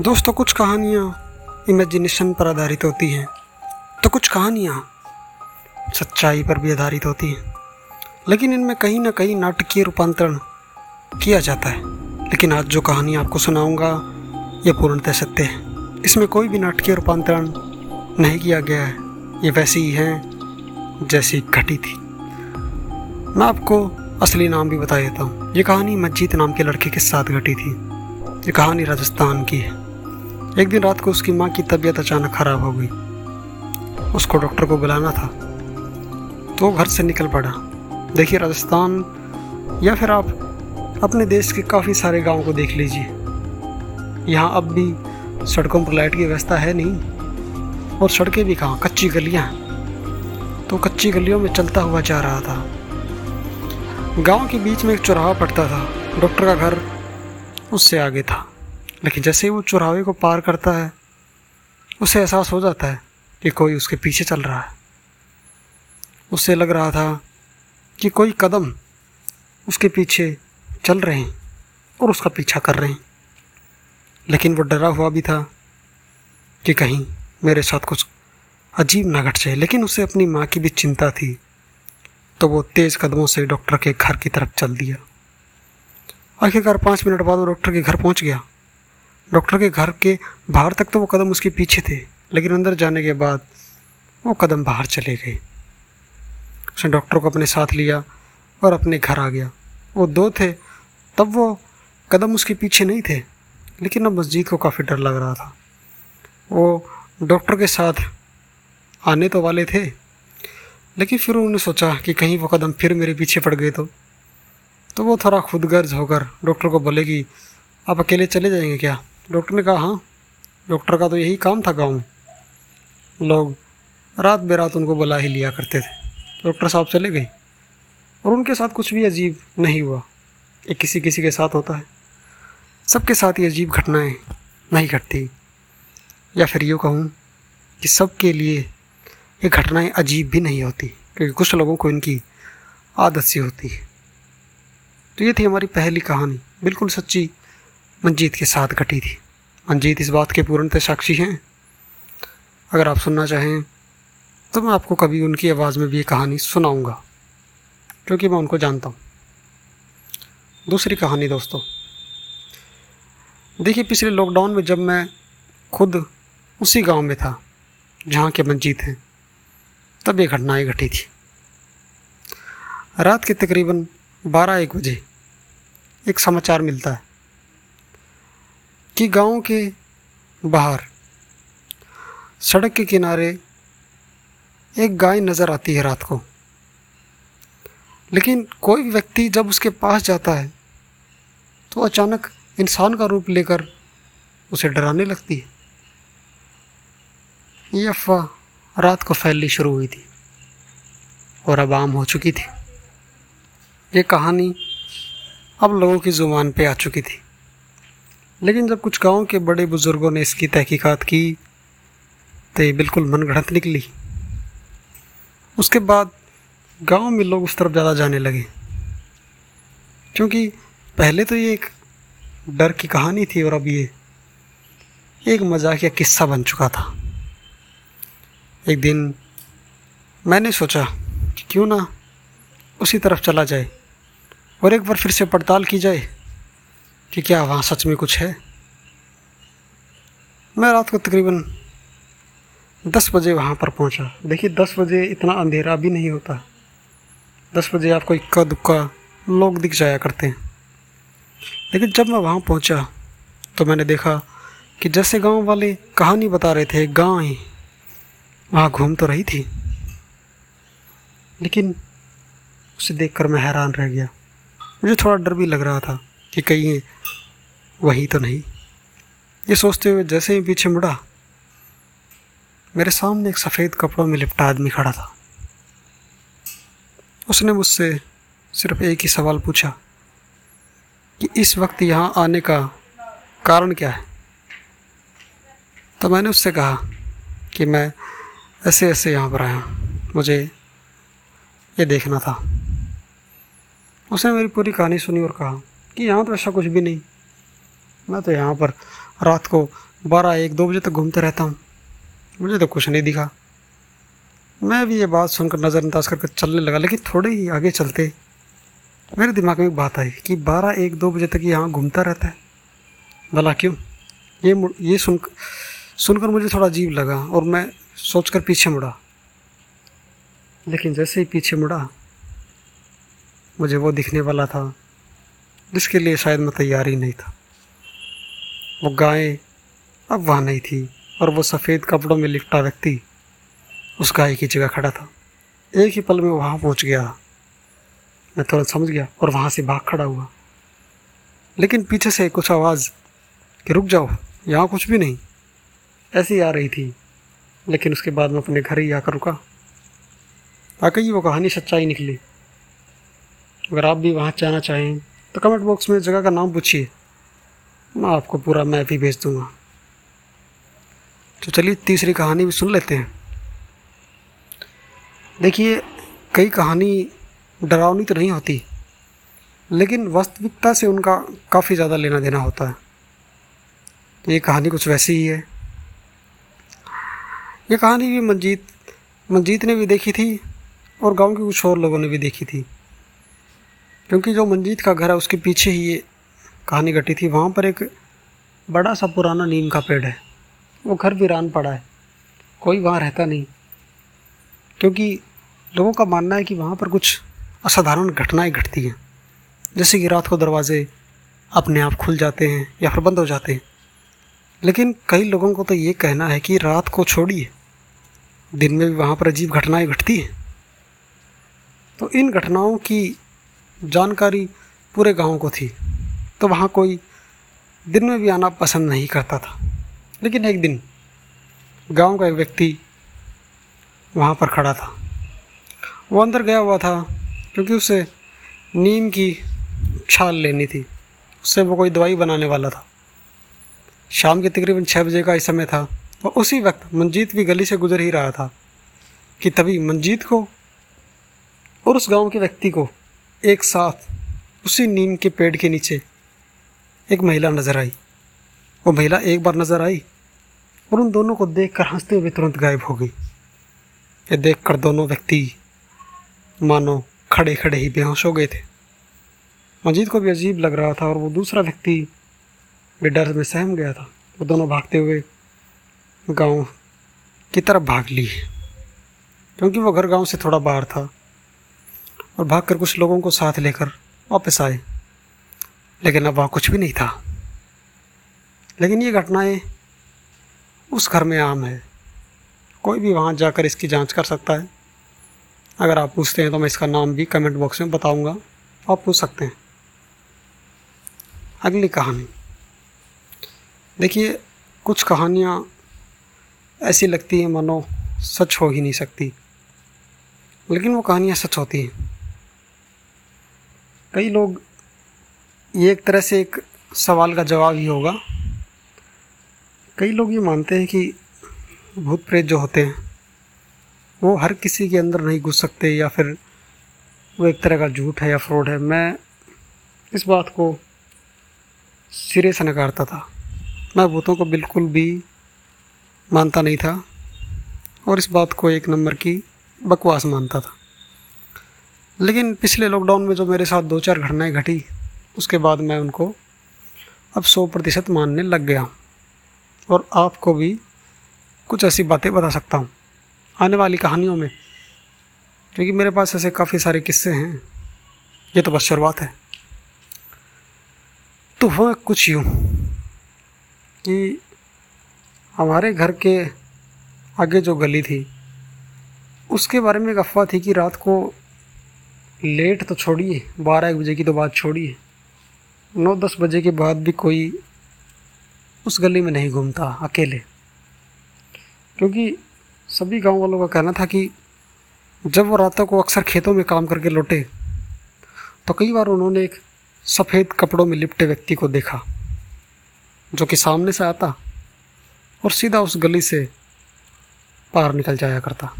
दोस्तों, कुछ कहानियाँ इमेजिनेशन पर आधारित होती हैं। तो कुछ कहानियाँ सच्चाई पर भी आधारित होती हैं। लेकिन इनमें कहीं ना कहीं नाटकीय रूपांतरण किया जाता है। लेकिन आज जो कहानी आपको सुनाऊँगा, ये पूर्णतः सत्य है। इसमें कोई भी नाटकीय रूपांतरण नहीं किया गया है। ये वैसी ही है, जैसी घटी थी। मैं आपको असली नाम भी बता देता हूँ। ये कहानी मजीत नाम के लड़के के साथ घटी थी। ये कहानी राजस्थान की है। एक दिन रात को उसकी माँ की तबीयत अचानक खराब हो गई। उसको डॉक्टर को बुलाना था। तो घर से निकल पड़ा। देखिए राजस्थान, या फिर आप अपने देश के काफ़ी सारे गाँव को देख लीजिए। यहाँ अब भी सड़कों पर लाइट की व्यवस्था है नहीं, और सड़कें भी कहाँ? कच्ची गलियाँ तो कच्ची गलियों में चलता हुआ जा रहा था। गाँव के बीच में एक चौराहा पड़ता था। डॉक्टर का घर उससे आगे था। लेकिन जैसे ही वो चौराहे को पार करता है, उसे एहसास हो जाता है कि कोई उसके पीछे चल रहा है। उसे लग रहा था कि कोई कदम उसके पीछे चल रहे हैं और उसका पीछा कर रहे हैं। लेकिन वो डरा हुआ भी था कि कहीं मेरे साथ कुछ अजीब ना घट जाए। लेकिन उसे अपनी माँ की भी चिंता थी तो वो तेज़ कदमों से डॉक्टर के घर की तरफ़ चल दिया। आखिरकार पाँच मिनट बाद वो डॉक्टर के घर पहुँच गया। डॉक्टर के घर के बाहर तक तो वो कदम उसके पीछे थे, लेकिन अंदर जाने के बाद वो कदम बाहर चले गए। उसने डॉक्टर को अपने साथ लिया और अपने घर आ गया। वो दो थे, तब वो कदम उसके पीछे नहीं थे, लेकिन अब मस्जिद को काफ़ी डर लग रहा था। वो डॉक्टर के साथ आने तो वाले थे, लेकिन फिर उन्होंने सोचा कि कहीं वो कदम फिर मेरे पीछे पड़ गए तो। तो वो थोड़ा खुद गर्ज होकर डॉक्टर को बोले कि, आप अकेले चले जाएँगे क्या? डॉक्टर ने कहा हाँ डॉक्टर का तो यही काम था गाँव में। लोग रात बेरात उनको बुला ही लिया करते थे। डॉक्टर साहब चले गए और उनके साथ कुछ भी अजीब नहीं हुआ। ये किसी किसी के साथ होता है। सबके साथ ये अजीब घटनाएँ नहीं घटती। या फिर यूँ कहूँ कि सबके लिए ये घटनाएँ अजीब भी नहीं होती, क्योंकि कुछ लोगों को इनकी आदत सी होती है। तो ये थी हमारी पहली कहानी। बिल्कुल सच्ची मंजीत के साथ घटी थी। मंजीत इस बात के पूर्णतः साक्षी हैं। अगर आप सुनना चाहें तो मैं आपको कभी उनकी आवाज़ में भी ये कहानी सुनाऊँगा, क्योंकि मैं उनको जानता हूँ। दूसरी कहानी दोस्तों। देखिए, पिछले लॉकडाउन में जब मैं खुद उसी गाँव में था, जहाँ के मंजीत हैं, तब ये घटनाएँ घटी थी। रात के तकरीबन बारह एक बजे एक समाचार मिलता है। कि गाँव के बाहर, सड़क के किनारे एक गाय नज़र आती है रात को। लेकिन कोई व्यक्ति जब उसके पास जाता है तो अचानक इंसान का रूप लेकर उसे डराने लगती है। ये अफवाह रात को फैलनी शुरू हुई थी और अब आम हो चुकी थी। ये कहानी अब लोगों की ज़ुबान पे आ चुकी थी। लेकिन जब कुछ गाँव के बड़े बुज़ुर्गों ने इसकी तहकीकात की तो ये बिल्कुल मनगढ़ंत निकली। उसके बाद गाँव में लोग उस तरफ़ ज़्यादा जाने लगे। क्योंकि पहले तो ये एक डर की कहानी थी और अब ये एक मजाकिया किस्सा बन चुका था। एक दिन मैंने सोचा कि क्यों ना उसी तरफ़ चला जाए और एक बार फिर से पड़ताल की जाए। कि क्या वहाँ सच में कुछ है? मैं रात को तकरीबन दस बजे वहाँ पर पहुँचा। देखिए, दस बजे इतना अंधेरा भी नहीं होता। दस बजे आपको इक्का दुक्का लोग दिख जाया करते हैं। लेकिन जब मैं वहाँ पहुँचा तो मैंने देखा कि जैसे गाँव वाले कहानी बता रहे थे, गाँव ही वहाँ घूम तो रही थी। लेकिन उसे देखकर मैं हैरान रह गया। मुझे थोड़ा डर भी लग रहा था। कि कहीं वही तो नहीं। ये सोचते हुए जैसे ही पीछे मुड़ा, मेरे सामने एक सफ़ेद कपड़ों में लिपटा आदमी खड़ा था। उसने मुझसे सिर्फ़ एक ही सवाल पूछा कि इस वक्त यहाँ आने का कारण क्या है? तो मैंने उससे कहा कि मैं ऐसे ऐसे यहाँ पर आया, मुझे ये देखना था। उसने मेरी पूरी कहानी सुनी और कहा कि यहाँ तो ऐसा कुछ भी नहीं। मैं तो यहाँ पर रात को बारह एक दो बजे तक घूमते रहता हूँ। मुझे तो कुछ नहीं दिखा। मैं भी ये बात सुनकर नज़रअंदाज करके चलने लगा, लेकिन थोड़े ही आगे चलते मेरे दिमाग में एक बात आई कि बारह एक दो बजे तक यहाँ घूमता रहता है। भला क्यों? ये ये सुन, सुनकर मुझे थोड़ा अजीब लगा और मैं सोचकर पीछे मुड़ा। लेकिन जैसे ही पीछे मुड़ा, मुझे वो दिखने वाला था। जिसके लिए शायद मैं तैयार ही नहीं था। वो गाय अब वहाँ नहीं थी और वो सफ़ेद कपड़ों में लिपटा व्यक्ति उस गाय की जगह खड़ा था। एक ही पल में वहाँ पहुँच गया। मैं तुरंत समझ गया और वहाँ से भाग खड़ा हुआ। लेकिन पीछे से कुछ आवाज़ कि रुक जाओ, यहाँ कुछ भी नहीं। ऐसी आ रही थी, लेकिन उसके बाद मैं अपने घर ही आकर रुका। वाकई वो कहानी सच्चाई निकली। अगर आप भी वहाँ जाना चाहें तो कमेंट बॉक्स में जगह का नाम पूछिए। मैं आपको पूरा मैप ही भेज दूँगा। तो चलिए तीसरी कहानी भी सुन लेते हैं। देखिए, कई कहानी डरावनी तो नहीं होती, लेकिन वास्तविकता से उनका काफ़ी ज़्यादा लेना देना होता है। तो ये कहानी कुछ वैसी ही है। ये कहानी भी मंजीत मंजीत ने भी देखी थी और गाँव के कुछ और लोगों ने भी देखी थी। क्योंकि जो मंजीत का घर है, उसके पीछे ही ये कहानी घटी थी। वहाँ पर एक बड़ा सा पुराना नीम का पेड़ है। वो घर वीरान पड़ा है। कोई वहाँ रहता नहीं। क्योंकि लोगों का मानना है कि वहाँ पर कुछ असाधारण घटनाएँ घटती हैं। जैसे कि रात को दरवाजे अपने आप खुल जाते हैं या फिर बंद हो जाते हैं। लेकिन कई लोगों को तो ये कहना है कि रात को छोड़िए। दिन में भी वहाँ पर अजीब घटनाएँ घटती हैं। तो इन घटनाओं की जानकारी पूरे गाँव को थी। तो वहाँ कोई दिन में भी आना पसंद नहीं करता था। लेकिन एक दिन गाँव का एक व्यक्ति वहाँ पर खड़ा था। वो अंदर गया हुआ था क्योंकि उसे नीम की छाल लेनी थी। उससे वो कोई दवाई बनाने वाला था। शाम के तकरीबन छः बजे का ही समय था और उसी वक्त मंजीत भी गली से गुजर ही रहा था कि तभी मंजीत को और उस गाँव के व्यक्ति को एक साथ उसी नीम के पेड़ के नीचे एक महिला नज़र आई। वो महिला एक बार नज़र आई और उन दोनों को देखकर हँसते हुए तुरंत गायब हो गई। ये देखकर दोनों व्यक्ति मानो खड़े खड़े ही बेहोश हो गए थे। मजीद को भी अजीब लग रहा था और वो दूसरा व्यक्ति भी डर में सहम गया था। वो दोनों भागते हुए गाँव की तरफ़ भाग ली क्योंकि वो घर गाँव से थोड़ा बाहर था। और भागकर कुछ लोगों को साथ लेकर वापस आए। लेकिन अब वहाँ कुछ भी नहीं था। लेकिन ये घटनाएँ उस घर में आम है। कोई भी वहाँ जाकर इसकी जाँच कर सकता है। अगर आप पूछते हैं तो मैं इसका नाम भी कमेंट बॉक्स में बताऊँगा। आप पूछ सकते हैं। अगली कहानी। देखिए, कुछ कहानियाँ ऐसी लगती हैं मानो सच हो ही नहीं सकती। लेकिन वो कहानियाँ सच होती हैं। कई लोग ये एक तरह से एक सवाल का जवाब ही होगा। कई लोग ये मानते हैं कि भूत प्रेत जो होते हैं, वो हर किसी के अंदर नहीं घुस सकते या फिर वो एक तरह का झूठ है या फ्रॉड है। मैं इस बात को सिरे से नकारता था। मैं भूतों को बिल्कुल भी मानता नहीं था और इस बात को एक नंबर की बकवास मानता था। लेकिन पिछले लॉकडाउन में जो मेरे साथ दो चार घटनाएँ घटी, उसके बाद मैं उनको अब सौ प्रतिशत मानने लग गया और आपको भी कुछ ऐसी बातें बता सकता हूँ आने वाली कहानियों में, क्योंकि मेरे पास ऐसे काफ़ी सारे किस्से हैं। ये तो बस शुरुआत है। तो वह कुछ यूँ कि हमारे घर के आगे जो गली थी, उसके बारे में एक अफवाह थी कि रात को लेट तो छोड़िए, बारह एक बजे की तो बात छोड़िए। नौ दस बजे के बाद भी कोई उस गली में नहीं घूमता, अकेले। क्योंकि सभी गाँव वालों का कहना था कि जब वो रातों को अक्सर खेतों में काम करके लौटे तो कई बार उन्होंने एक सफ़ेद कपड़ों में लिपटे व्यक्ति को देखा, जो कि सामने से आता और सीधा उस गली से पार निकल जाया करता।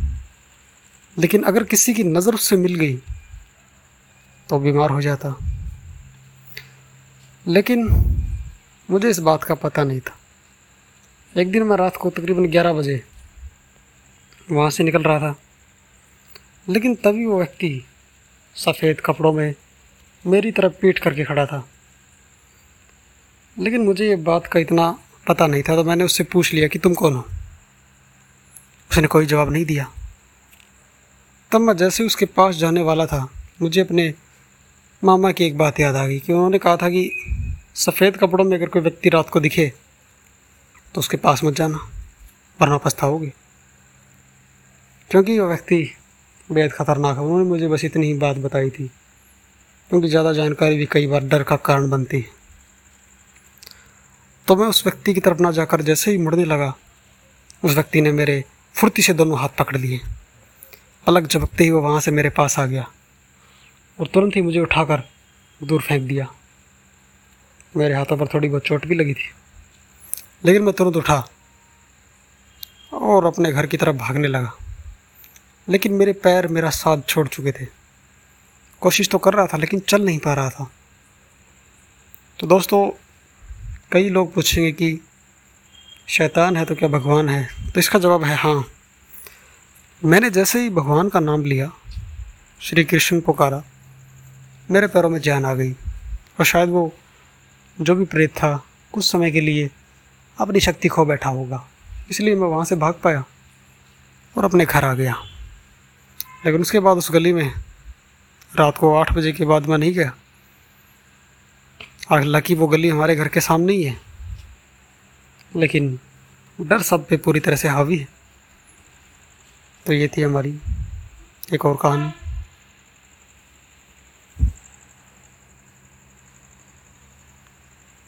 लेकिन अगर किसी की नज़र उससे मिल गई तो बीमार हो जाता। लेकिन मुझे इस बात का पता नहीं था। एक दिन मैं रात को तकरीबन ग्यारह बजे वहाँ से निकल रहा था। लेकिन तभी वो व्यक्ति सफ़ेद कपड़ों में मेरी तरफ़ पीट करके खड़ा था। लेकिन मुझे ये बात का इतना पता नहीं था तो मैंने उससे पूछ लिया कि तुम कौन हो? उसने कोई जवाब नहीं दिया। तब मैं जैसे उसके पास जाने वाला था, मुझे अपने मामा की एक बात याद आ गई कि उन्होंने कहा था कि सफ़ेद कपड़ों में अगर कोई व्यक्ति रात को दिखे तो उसके पास मत जाना, वरना पछताओगे क्योंकि वो व्यक्ति बेहद ख़तरनाक है। उन्होंने मुझे बस इतनी ही बात बताई थी। क्योंकि ज़्यादा जानकारी भी कई बार डर का कारण बनती है। तो मैं उस व्यक्ति की तरफ़ ना जाकर जैसे ही मुड़ने लगा, उस व्यक्ति ने मेरे फुर्ती से दोनों हाथ पकड़ लिए। पलक झपकते ही वो वहाँ से मेरे पास आ गया। और तुरंत ही मुझे उठाकर दूर फेंक दिया। मेरे हाथों पर थोड़ी बहुत चोट भी लगी थी, लेकिन मैं तुरंत उठा और अपने घर की तरफ़ भागने लगा। लेकिन मेरे पैर मेरा साथ छोड़ चुके थे। कोशिश तो कर रहा था, लेकिन चल नहीं पा रहा था। तो दोस्तों, कई लोग पूछेंगे कि शैतान है तो क्या भगवान है? तो इसका जवाब है हाँ। मैंने जैसे ही भगवान का नाम लिया, श्री कृष्ण पुकारा मेरे पैरों में जान आ गई। और शायद वो जो भी प्रेत था, कुछ समय के लिए अपनी शक्ति खो बैठा होगा। इसलिए मैं वहाँ से भाग पाया और अपने घर आ गया। लेकिन उसके बाद उस गली में रात को आठ बजे के बाद मैं नहीं गया। हालाँकि वो गली हमारे घर के सामने ही है। लेकिन डर सब पे पूरी तरह से हावी है। तो ये थी हमारी एक और कहानी।